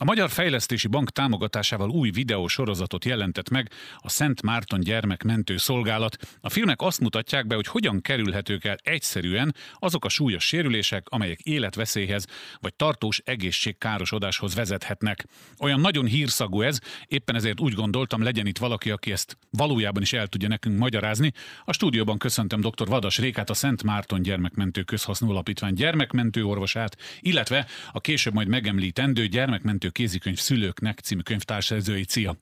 A Magyar Fejlesztési Bank támogatásával új videósorozatot jelentett meg a Szent Márton Gyermekmentő Szolgálat. A filmek azt mutatják be, hogy hogyan kerülhetők el egyszerűen azok a súlyos sérülések, amelyek életveszélyhez vagy tartós egészségkárosodáshoz vezethetnek. Olyan nagyon hírszagú ez, éppen ezért úgy gondoltam, legyen itt valaki, aki ezt valójában is el tudja nekünk magyarázni. A stúdióban köszöntöm dr. Vadas Rékát, a Szent Márton Gyermekmentő Közhasznú Alapítvány gyermekmentő orvosát, illetve a később majd megemlítendő gyermekmentő kézikönyv szülőknek című könyvtársszerzői. Szia!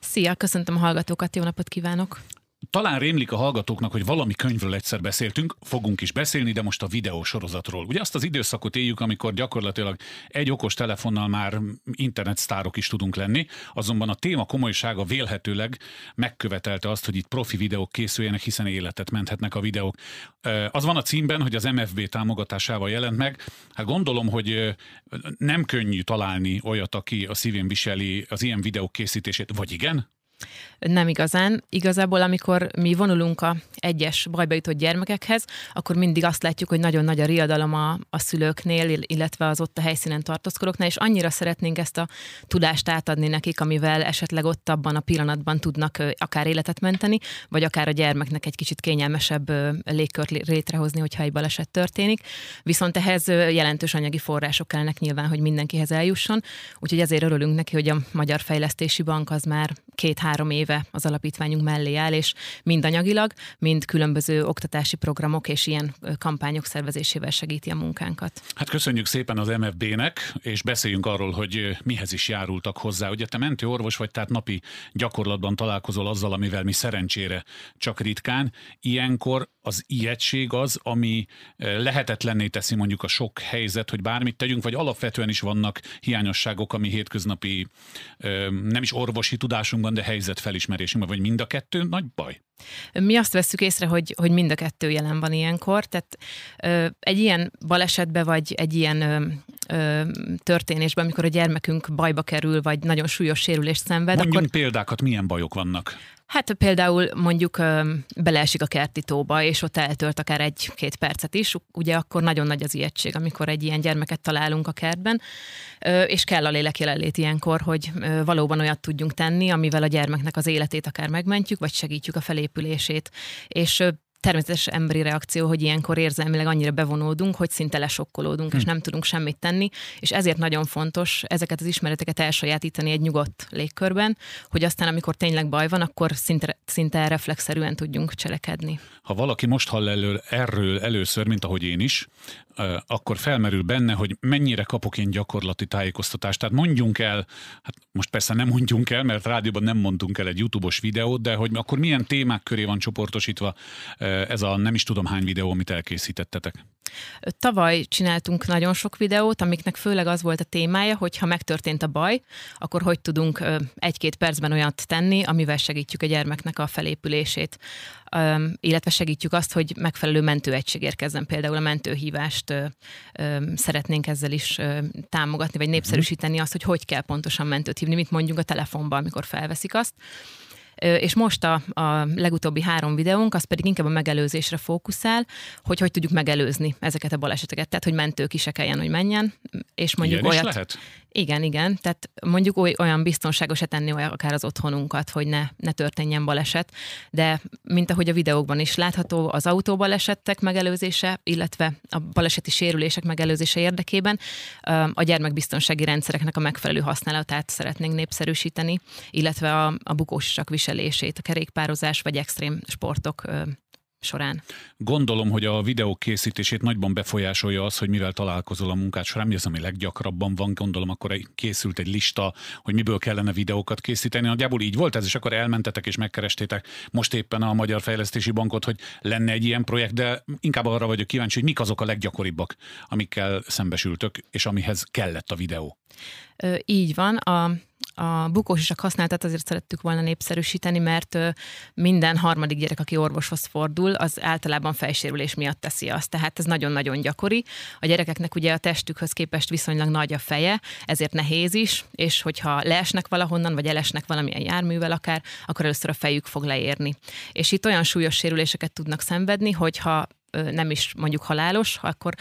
Szia, köszöntöm a hallgatókat, jó napot kívánok! Talán rémlik a hallgatóknak, hogy valami könyvről egyszer beszéltünk, fogunk is beszélni, de most a videósorozatról. Ugye azt az időszakot éljük, amikor gyakorlatilag egy okos telefonnal már internetsztárok is tudunk lenni, azonban a téma komolysága vélhetőleg megkövetelte azt, hogy itt profi videók készüljenek, hiszen életet menthetnek a videók. Az van a címben, hogy az MFB támogatásával jelent meg. Hát gondolom, hogy nem könnyű találni olyat, aki a szívén viseli az ilyen videók készítését, vagy igen? Nem igazán. Igazából, amikor mi vonulunk a egyes bajba jutott gyermekekhez, akkor mindig azt látjuk, hogy nagyon nagy a riadalom a, a szülőknél, illetve az ott a helyszínen tartózkodóknál, és annyira szeretnénk ezt a tudást átadni nekik, amivel esetleg ott abban a pillanatban tudnak akár életet menteni, vagy akár a gyermeknek egy kicsit kényelmesebb légkört létrehozni, hogyha egy baleset történik. Viszont ehhez jelentős anyagi források kellnek nyilván, hogy mindenkihez eljusson. Úgyhogy ezért örülünk neki, hogy a Magyar Fejlesztési Bank az már két-három éve az alapítványunk mellé áll, és mind anyagilag, mind különböző oktatási programok és ilyen kampányok szervezésével segíti a munkánkat. Hát köszönjük szépen az MFB-nek, és beszéljünk arról, hogy mihez is járultak hozzá. Ugye te mentőorvos vagy, tehát napi gyakorlatban találkozol azzal, amivel mi szerencsére csak ritkán. Ilyenkor az ijegység az, ami lehetetlenné teszi mondjuk a sok helyzet, hogy bármit tegyünk, vagy alapvetően is vannak hiányosságok, ami hétköznapi nem is orvosi tudásunkban, de helyzetfelismerésünkben, vagy mind a kettő nagy baj? Mi azt veszük észre, hogy, hogy mind a kettő jelen van ilyenkor, tehát ö, egy ilyen balesetbe, vagy egy ilyen történésben, amikor a gyermekünk bajba kerül, vagy nagyon súlyos sérülést szenved. Mondjunk akkor... példákat, milyen bajok vannak? Hát például mondjuk beleesik a kerti tóba, és ott eltölt akár egy-két percet is, ugye akkor nagyon nagy az ijegység, amikor egy ilyen gyermeket találunk a kertben, és kell a lélek jelenlét ilyenkor, hogy valóban olyat tudjunk tenni, amivel a gyermeknek az életét akár megmentjük, vagy segítjük a felépülését. És természetes emberi reakció, hogy ilyenkor érzelmileg annyira bevonódunk, hogy szinte lesokkolódunk, hm. és nem tudunk semmit tenni, és ezért nagyon fontos ezeket az ismereteket elsajátítani egy nyugodt légkörben, hogy aztán, amikor tényleg baj van, akkor szinte, szinte reflexzerűen tudjunk cselekedni. Ha valaki most hall elő, erről először, mint ahogy én is, akkor felmerül benne, hogy mennyire kapok én gyakorlati tájékoztatást. Tehát mondjunk el, hát most persze nem mondjunk el, mert rádióban nem mondtunk el egy YouTube-os videót, de hogy akkor milyen témák köré van csoportosítva ez a nem is tudom hány videó, amit elkészítettetek? Tavaly csináltunk nagyon sok videót, amiknek főleg az volt a témája, hogy ha megtörtént a baj, akkor hogy tudunk egy-két percben olyat tenni, amivel segítjük a gyermeknek a felépülését, illetve segítjük azt, hogy megfelelő mentőegység érkezzen. Például a mentőhívást szeretnénk ezzel is támogatni, vagy népszerűsíteni azt, hogy hogy kell pontosan mentőt hívni, mit mondjuk a telefonban, amikor felveszik azt. És most a, a legutóbbi három videónk, az pedig inkább a megelőzésre fókuszál, hogy hogy tudjuk megelőzni ezeket a baleseteket. Tehát, hogy mentők is kelljen, hogy menjen, és mondjuk Ilyen olyat... lehet? Igen, igen. Tehát mondjuk oly, olyan biztonságos tenni olyan akár az otthonunkat, hogy ne, ne történjen baleset. De mint ahogy a videókban is látható, az autóbalesettek megelőzése, illetve a baleseti sérülések megelőzése érdekében a gyermekbiztonsági rendszereknek a megfelelő használatát szeretnénk népszerűsíteni, illetve a, a bukósisak viselését, a kerékpározás vagy extrém sportok során. Gondolom, hogy a videók készítését nagyban befolyásolja az, hogy mivel találkozol a munkát során, mi az, ami leggyakrabban van, gondolom, akkor készült egy lista, hogy miből kellene videókat készíteni. Nagyjából így volt ez, és akkor elmentetek és megkerestétek most éppen a Magyar Fejlesztési Bankot, hogy lenne egy ilyen projekt, de inkább arra vagyok kíváncsi, hogy mik azok a leggyakoribbak, amikkel szembesültök, és amihez kellett a videó. Így van. A a bukósisak használatát azért szerettük volna népszerűsíteni, mert minden harmadik gyerek, aki orvoshoz fordul, az általában fejsérülés miatt teszi azt. Tehát ez nagyon-nagyon gyakori. A gyerekeknek ugye a testükhöz képest viszonylag nagy a feje, ezért nehéz is, és hogyha leesnek valahonnan, vagy elesnek valamilyen járművel akár, akkor először a fejük fog leérni. És itt olyan súlyos sérüléseket tudnak szenvedni, hogyha nem is mondjuk halálos, akkor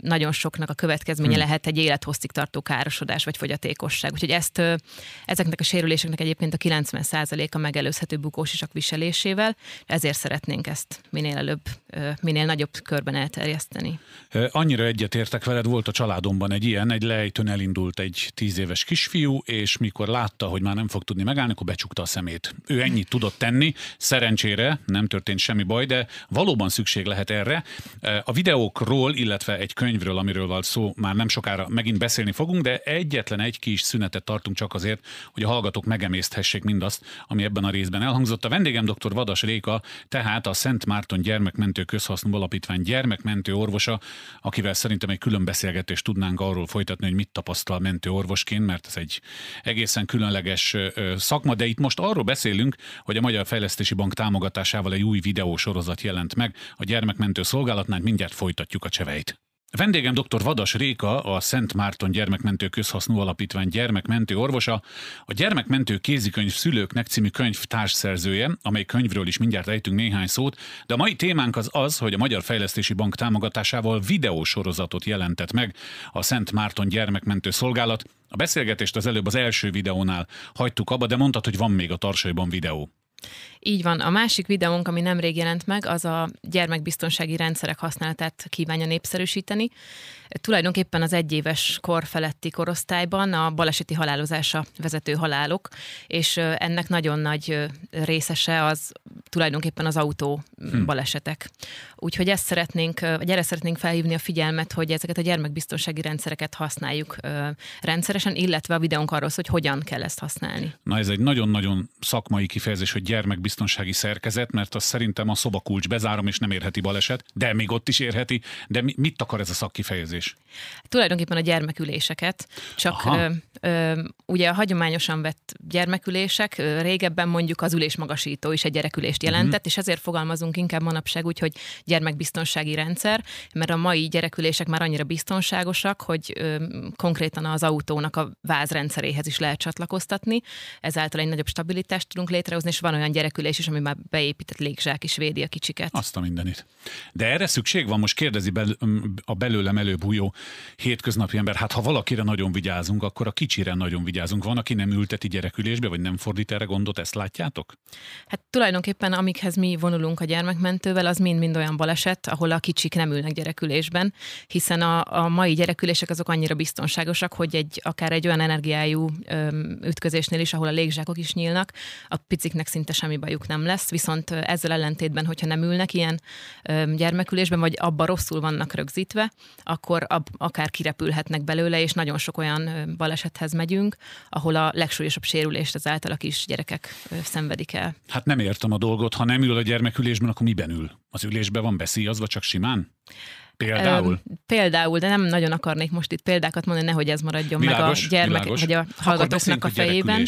nagyon soknak a következménye hmm. lehet egy élethosszig tartó károsodás vagy fogyatékosság. Úgyhogy ezt, ezeknek a sérüléseknek egyébként a 90%-a megelőzhető bukósisak viselésével, ezért szeretnénk ezt minél előbb, minél nagyobb körben elterjeszteni. Annyira egyetértek veled, volt a családomban egy ilyen, egy lejtőn elindult egy tíz éves kisfiú, és mikor látta, hogy már nem fog tudni megállni, akkor becsukta a szemét. Ő ennyit tudott tenni, szerencsére nem történt semmi baj, de valóban szükség lehet erre. A videókról, illetve egy könyvről, amiről volt szó, már nem sokára megint beszélni fogunk, de egyetlen egy kis szünetet tartunk csak azért, hogy a hallgatók megemészthessék mindazt, ami ebben a részben elhangzott. A vendégem dr. Vadas Réka, tehát a Szent Márton Gyermekmentő Közhasznú Alapítvány gyermekmentő orvosa, akivel szerintem egy külön beszélgetést tudnánk arról folytatni, hogy mit tapasztal mentő orvosként, mert ez egy egészen különleges szakma, de itt most arról beszélünk, hogy a Magyar Fejlesztési Bank támogatásával egy új videósorozat jelent meg a gyermekmentő szolgálatnál, mindjárt folytatjuk a cseveit. Vendégem dr. Vadas Réka, a Szent Márton Gyermekmentő Közhasznú Alapítvány gyermekmentő orvosa, a Gyermekmentő kézikönyv szülőknek című könyv társszerzője, amely könyvről is mindjárt ejtünk néhány szót, de a mai témánk az az, hogy a Magyar Fejlesztési Bank támogatásával videósorozatot jelentett meg a Szent Márton Gyermekmentő Szolgálat. A beszélgetést az előbb az első videónál hagytuk abba, de mondtad, hogy van még a tarsaiban videó. Így van. A másik videónk, ami nemrég jelent meg, az a gyermekbiztonsági rendszerek használatát kívánja népszerűsíteni. Tulajdonképpen az egyéves kor feletti korosztályban a baleseti halálozása vezető halálok, és ennek nagyon nagy részese az tulajdonképpen az autó hm. balesetek. Úgyhogy ezt szeretnénk, vagy erre szeretnénk felhívni a figyelmet, hogy ezeket a gyermekbiztonsági rendszereket használjuk rendszeresen, illetve a videónk arról hogy hogyan kell ezt használni. Na ez egy nagyon-nagyon szakmai kifejezés, hogy gyermekbiztonsági szerkezet, mert az szerintem a szobakulcs bezárom, és nem érheti baleset, de még ott is érheti. De mit akar ez a szakkifejezés? Tulajdonképpen a gyermeküléseket, csak ö, ö, ugye a hagyományosan vett gyermekülések, ö, régebben mondjuk az ülésmagasító is egy gyerekülést jelentett, uh-huh. és ezért fogalmazunk inkább manapság úgy, hogy gyermekbiztonsági rendszer, mert a mai gyerekülések már annyira biztonságosak, hogy ö, konkrétan az autónak a vázrendszeréhez is lehet csatlakoztatni, ezáltal egy nagyobb stabilitást tudunk létrehozni, és van olyan gyerekülés is, ami már beépített légzsák is védi a kicsiket. Azt a mindenit. De erre szükség van, most kérdezi bel- a belőlem előbújó hétköznapi ember, hát ha valakire nagyon vigyázunk, akkor a kicsire nagyon vigyázunk. Van, aki nem ülteti gyerekülésbe, vagy nem fordít erre gondot, ezt látjátok? Hát tulajdonképpen amikhez mi vonulunk a gyermekmentővel, az mind-mind olyan baleset, ahol a kicsik nem ülnek gyerekülésben, hiszen a, a mai gyerekülések azok annyira biztonságosak, hogy egy akár egy olyan energiájú öm, ütközésnél is, ahol a légzsákok is nyílnak, a piciknek szinte semmi bajuk nem lesz, viszont ezzel ellentétben, hogyha nem ülnek ilyen gyermekülésben, vagy abba rosszul vannak rögzítve, akkor ab, akár kirepülhetnek belőle, és nagyon sok olyan balesethez megyünk, ahol a legsúlyosabb sérülést ezáltal a kis gyerekek szenvedik el. Hát nem értem a dolgot, ha nem ül a gyermekülésben, akkor miben ül? Az ülésben van beszíjazva, csak simán? Például? Például, de nem nagyon akarnék most itt példákat mondani, nehogy ez maradjon világos, meg a gyermek, világos. vagy a hallgatóknak a fejében.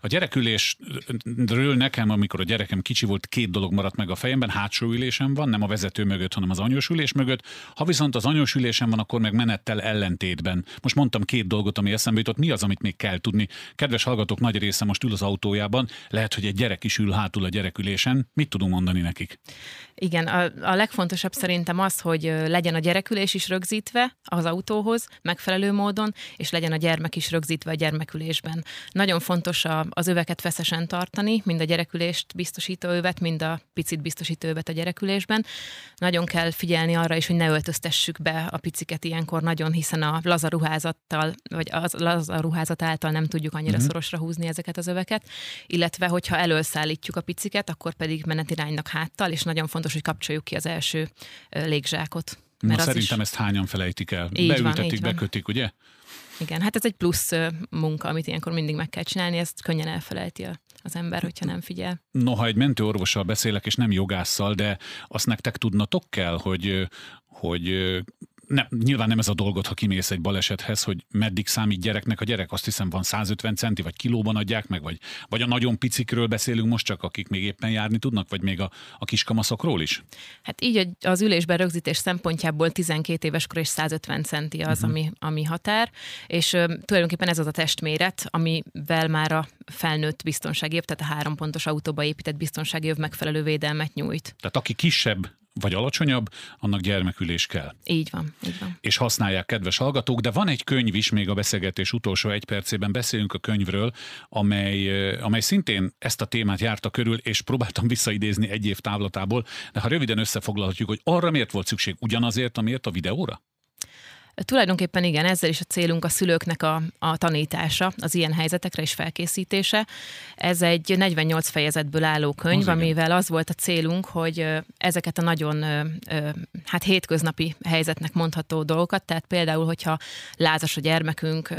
A gyerekülésről nekem, amikor a gyerekem kicsi volt, két dolog maradt meg a fejemben, hátsó ülésem van, nem a vezető mögött, hanem az anyós ülés mögött. Ha viszont az anyós ülésem van, akkor meg menettel ellentétben. Most mondtam két dolgot, ami eszembe jutott. Mi az, amit még kell tudni? Kedves hallgatók, nagy része most ül az autójában, lehet, hogy egy gyerek is ül hátul a gyerekülésen. Mit tudunk mondani nekik? Igen, a, a legfontosabb szerintem az, hogy legyen a gyerekülés is rögzítve az autóhoz megfelelő módon, és legyen a gyermek is rögzítve a gyermekülésben. Nagyon fontos a, az öveket feszesen tartani, mind a gyerekülést biztosító övet, mind a picit biztosító övet a gyerekülésben. Nagyon kell figyelni arra is, hogy ne öltöztessük be a piciket ilyenkor nagyon, hiszen a lazaruházattal, vagy az lazaruházat által nem tudjuk annyira uh-huh. szorosra húzni ezeket az öveket, illetve hogyha előszállítjuk a piciket, akkor pedig menetiránynak háttal, és nagyon fontos, hogy kapcsoljuk ki az első légzsákot. Mert Na, szerintem is... ezt hányan felejtik el. Így Beültetik, van, bekötik, ugye? Igen, hát ez egy plusz munka, amit ilyenkor mindig meg kell csinálni, ezt könnyen elfelejti az ember, hogyha nem figyel. Noha egy mentőorvossal beszélek, és nem jogásszal, de azt nektek tudnatok kell, hogy, hogy nem, nyilván nem ez a dolgot, ha kimész egy balesethez, hogy meddig számít gyereknek. A gyerek azt hiszem van 150 centi, vagy kilóban adják meg, vagy, vagy a nagyon picikről beszélünk most csak, akik még éppen járni tudnak, vagy még a, a kiskamaszokról is? Hát így az ülésben rögzítés szempontjából 12 éves kor és 150 centi az, uh-huh. ami, ami határ, és uh, tulajdonképpen ez az a testméret, amivel már a felnőtt biztonsági év, tehát a három pontos autóba épített biztonsági év megfelelő védelmet nyújt. Tehát aki kisebb vagy alacsonyabb, annak gyermekülés kell. Így van, így van. És használják kedves hallgatók, de van egy könyv is, még a beszélgetés utolsó egy percében beszélünk a könyvről, amely, amely szintén ezt a témát járta körül, és próbáltam visszaidézni egy év távlatából, de ha röviden összefoglalhatjuk, hogy arra miért volt szükség ugyanazért, amiért a videóra? Tulajdonképpen igen, ezzel is a célunk a szülőknek a, a tanítása, az ilyen helyzetekre is felkészítése. Ez egy 48 fejezetből álló könyv, az amivel igen. az volt a célunk, hogy ezeket a nagyon hát hétköznapi helyzetnek mondható dolgokat, tehát például, hogyha lázas a gyermekünk,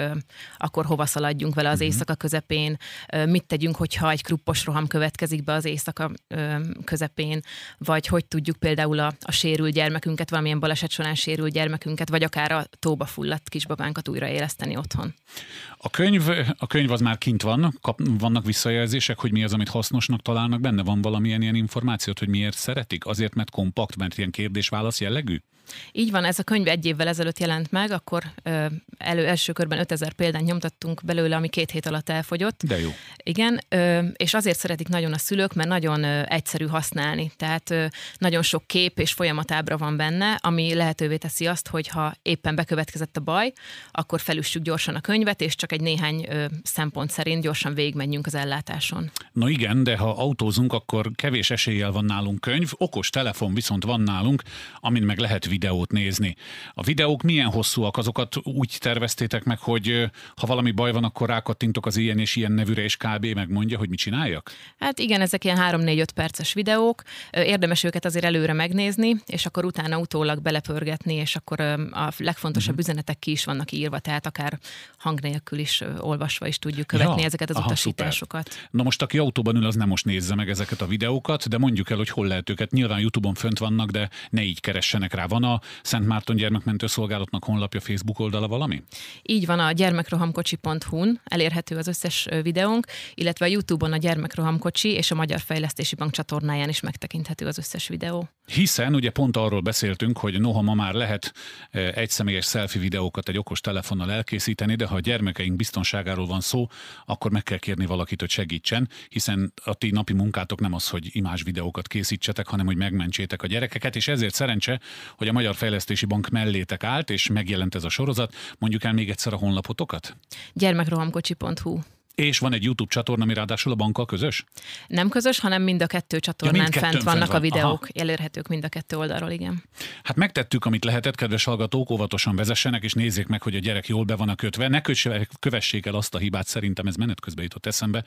akkor hova szaladjunk vele az uh-huh. éjszaka közepén, mit tegyünk, hogyha egy kruppos roham következik be az éjszaka közepén, vagy hogy tudjuk például a, a sérült gyermekünket, valamilyen baleset során sérült gyermekünket, vagy akár a tóba fulladt kisbabánkat újraéleszteni otthon. A könyv, a könyv az már kint van, kap, vannak visszajelzések, hogy mi az, amit hasznosnak találnak benne? Van valamilyen ilyen információt, hogy miért szeretik? Azért, mert kompakt, mert ilyen kérdés-válasz jellegű? Így van, ez a könyv egy évvel ezelőtt jelent meg, akkor ö, elő, első körben 5000 példányt nyomtattunk belőle, ami két hét alatt elfogyott. De jó. Igen, ö, és azért szeretik nagyon a szülők, mert nagyon ö, egyszerű használni. Tehát ö, nagyon sok kép és folyamatábra van benne, ami lehetővé teszi azt, hogy ha éppen bekövetkezett a baj, akkor felüssük gyorsan a könyvet, és csak egy néhány ö, szempont szerint gyorsan végigmenjünk az ellátáson. Na igen, de ha autózunk, akkor kevés eséllyel van nálunk könyv, okos telefon viszont van nálunk, amin meg lehet videót nézni. A videók milyen hosszúak? Azokat úgy terveztétek meg, hogy ha valami baj van, akkor rákattintok az ilyen és ilyen nevűre, és kb. megmondja, hogy mit csináljak? Hát igen, ezek ilyen 3-4-5 perces videók. Érdemes őket azért előre megnézni, és akkor utána utólag belepörgetni, és akkor a legfontosabb uh-huh. üzenetek ki is vannak írva, tehát akár hang nélkül is olvasva is tudjuk követni ja, ezeket az aha, utasításokat. Szuper. Na most, aki autóban ül, az nem most nézze meg ezeket a videókat, de mondjuk el, hogy hol lehet őket. Nyilván YouTube-on fönt vannak, de ne így keressenek rá. Van van a Szent Márton Gyermekmentő Szolgálatnak honlapja, Facebook oldala valami? Így van, a gyermekrohamkocsi.hu-n elérhető az összes videónk, illetve a YouTube-on a Gyermekrohamkocsi és a Magyar Fejlesztési Bank csatornáján is megtekinthető az összes videó. Hiszen ugye pont arról beszéltünk, hogy noha ma már lehet egyszemélyes selfie videókat egy okos telefonnal elkészíteni, de ha a gyermekeink biztonságáról van szó, akkor meg kell kérni valakit, hogy segítsen, hiszen a ti napi munkátok nem az, hogy imás videókat készítsetek, hanem hogy megmentsétek a gyerekeket, és ezért szerencse, hogy a Magyar Fejlesztési Bank mellétek állt, és megjelent ez a sorozat. Mondjuk el még egyszer a honlapotokat? Gyermekrohamkocsi.hu és van egy YouTube csatorna, ami ráadásul a bankkal közös? Nem közös, hanem mind a kettő csatornán ja, fent vannak van. a videók. Aha. Elérhetők mind a kettő oldalról, igen. Hát megtettük, amit lehetett, kedves hallgatók, óvatosan vezessenek, és nézzék meg, hogy a gyerek jól be van a kötve. Ne kövessék el azt a hibát, szerintem ez menet közben jutott eszembe,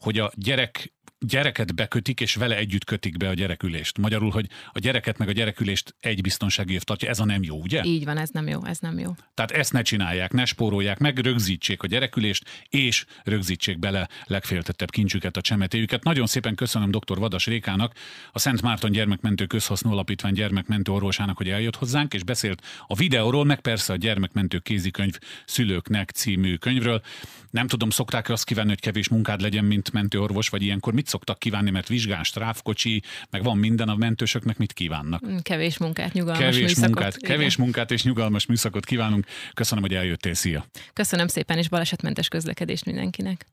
hogy a gyerek gyereket bekötik, és vele együtt kötik be a gyerekülést. Magyarul, hogy a gyereket meg a gyerekülést egy biztonsági év tartja, ez a nem jó, ugye? Így van, ez nem jó, ez nem jó. Tehát ezt ne csinálják, ne spórolják meg, rögzítsék a gyerekülést, és rögzítsék bele legféltettebb kincsüket, a csemetéjüket. Nagyon szépen köszönöm dr. Vadas Rékának, a Szent Márton Gyermekmentő Közhasznú Alapítvány gyermekmentő orvosának, hogy eljött hozzánk, és beszélt a videóról, meg persze a gyermekmentő kézikönyv szülőknek című könyvről. Nem tudom, szokták azt kívánni, hogy kevés munkád legyen, mint mentőorvos, vagy ilyenkor mit szoktak kívánni, mert vizsgán, stráfkocsi, meg van minden, a mentősöknek mit kívánnak? Mm, kevés munkát, nyugalmas kevés műszakot. Munkát, igen. kevés munkát és nyugalmas műszakot kívánunk. Köszönöm, hogy eljöttél, szia! Köszönöm szépen, és balesetmentes közlekedést mindenkinek.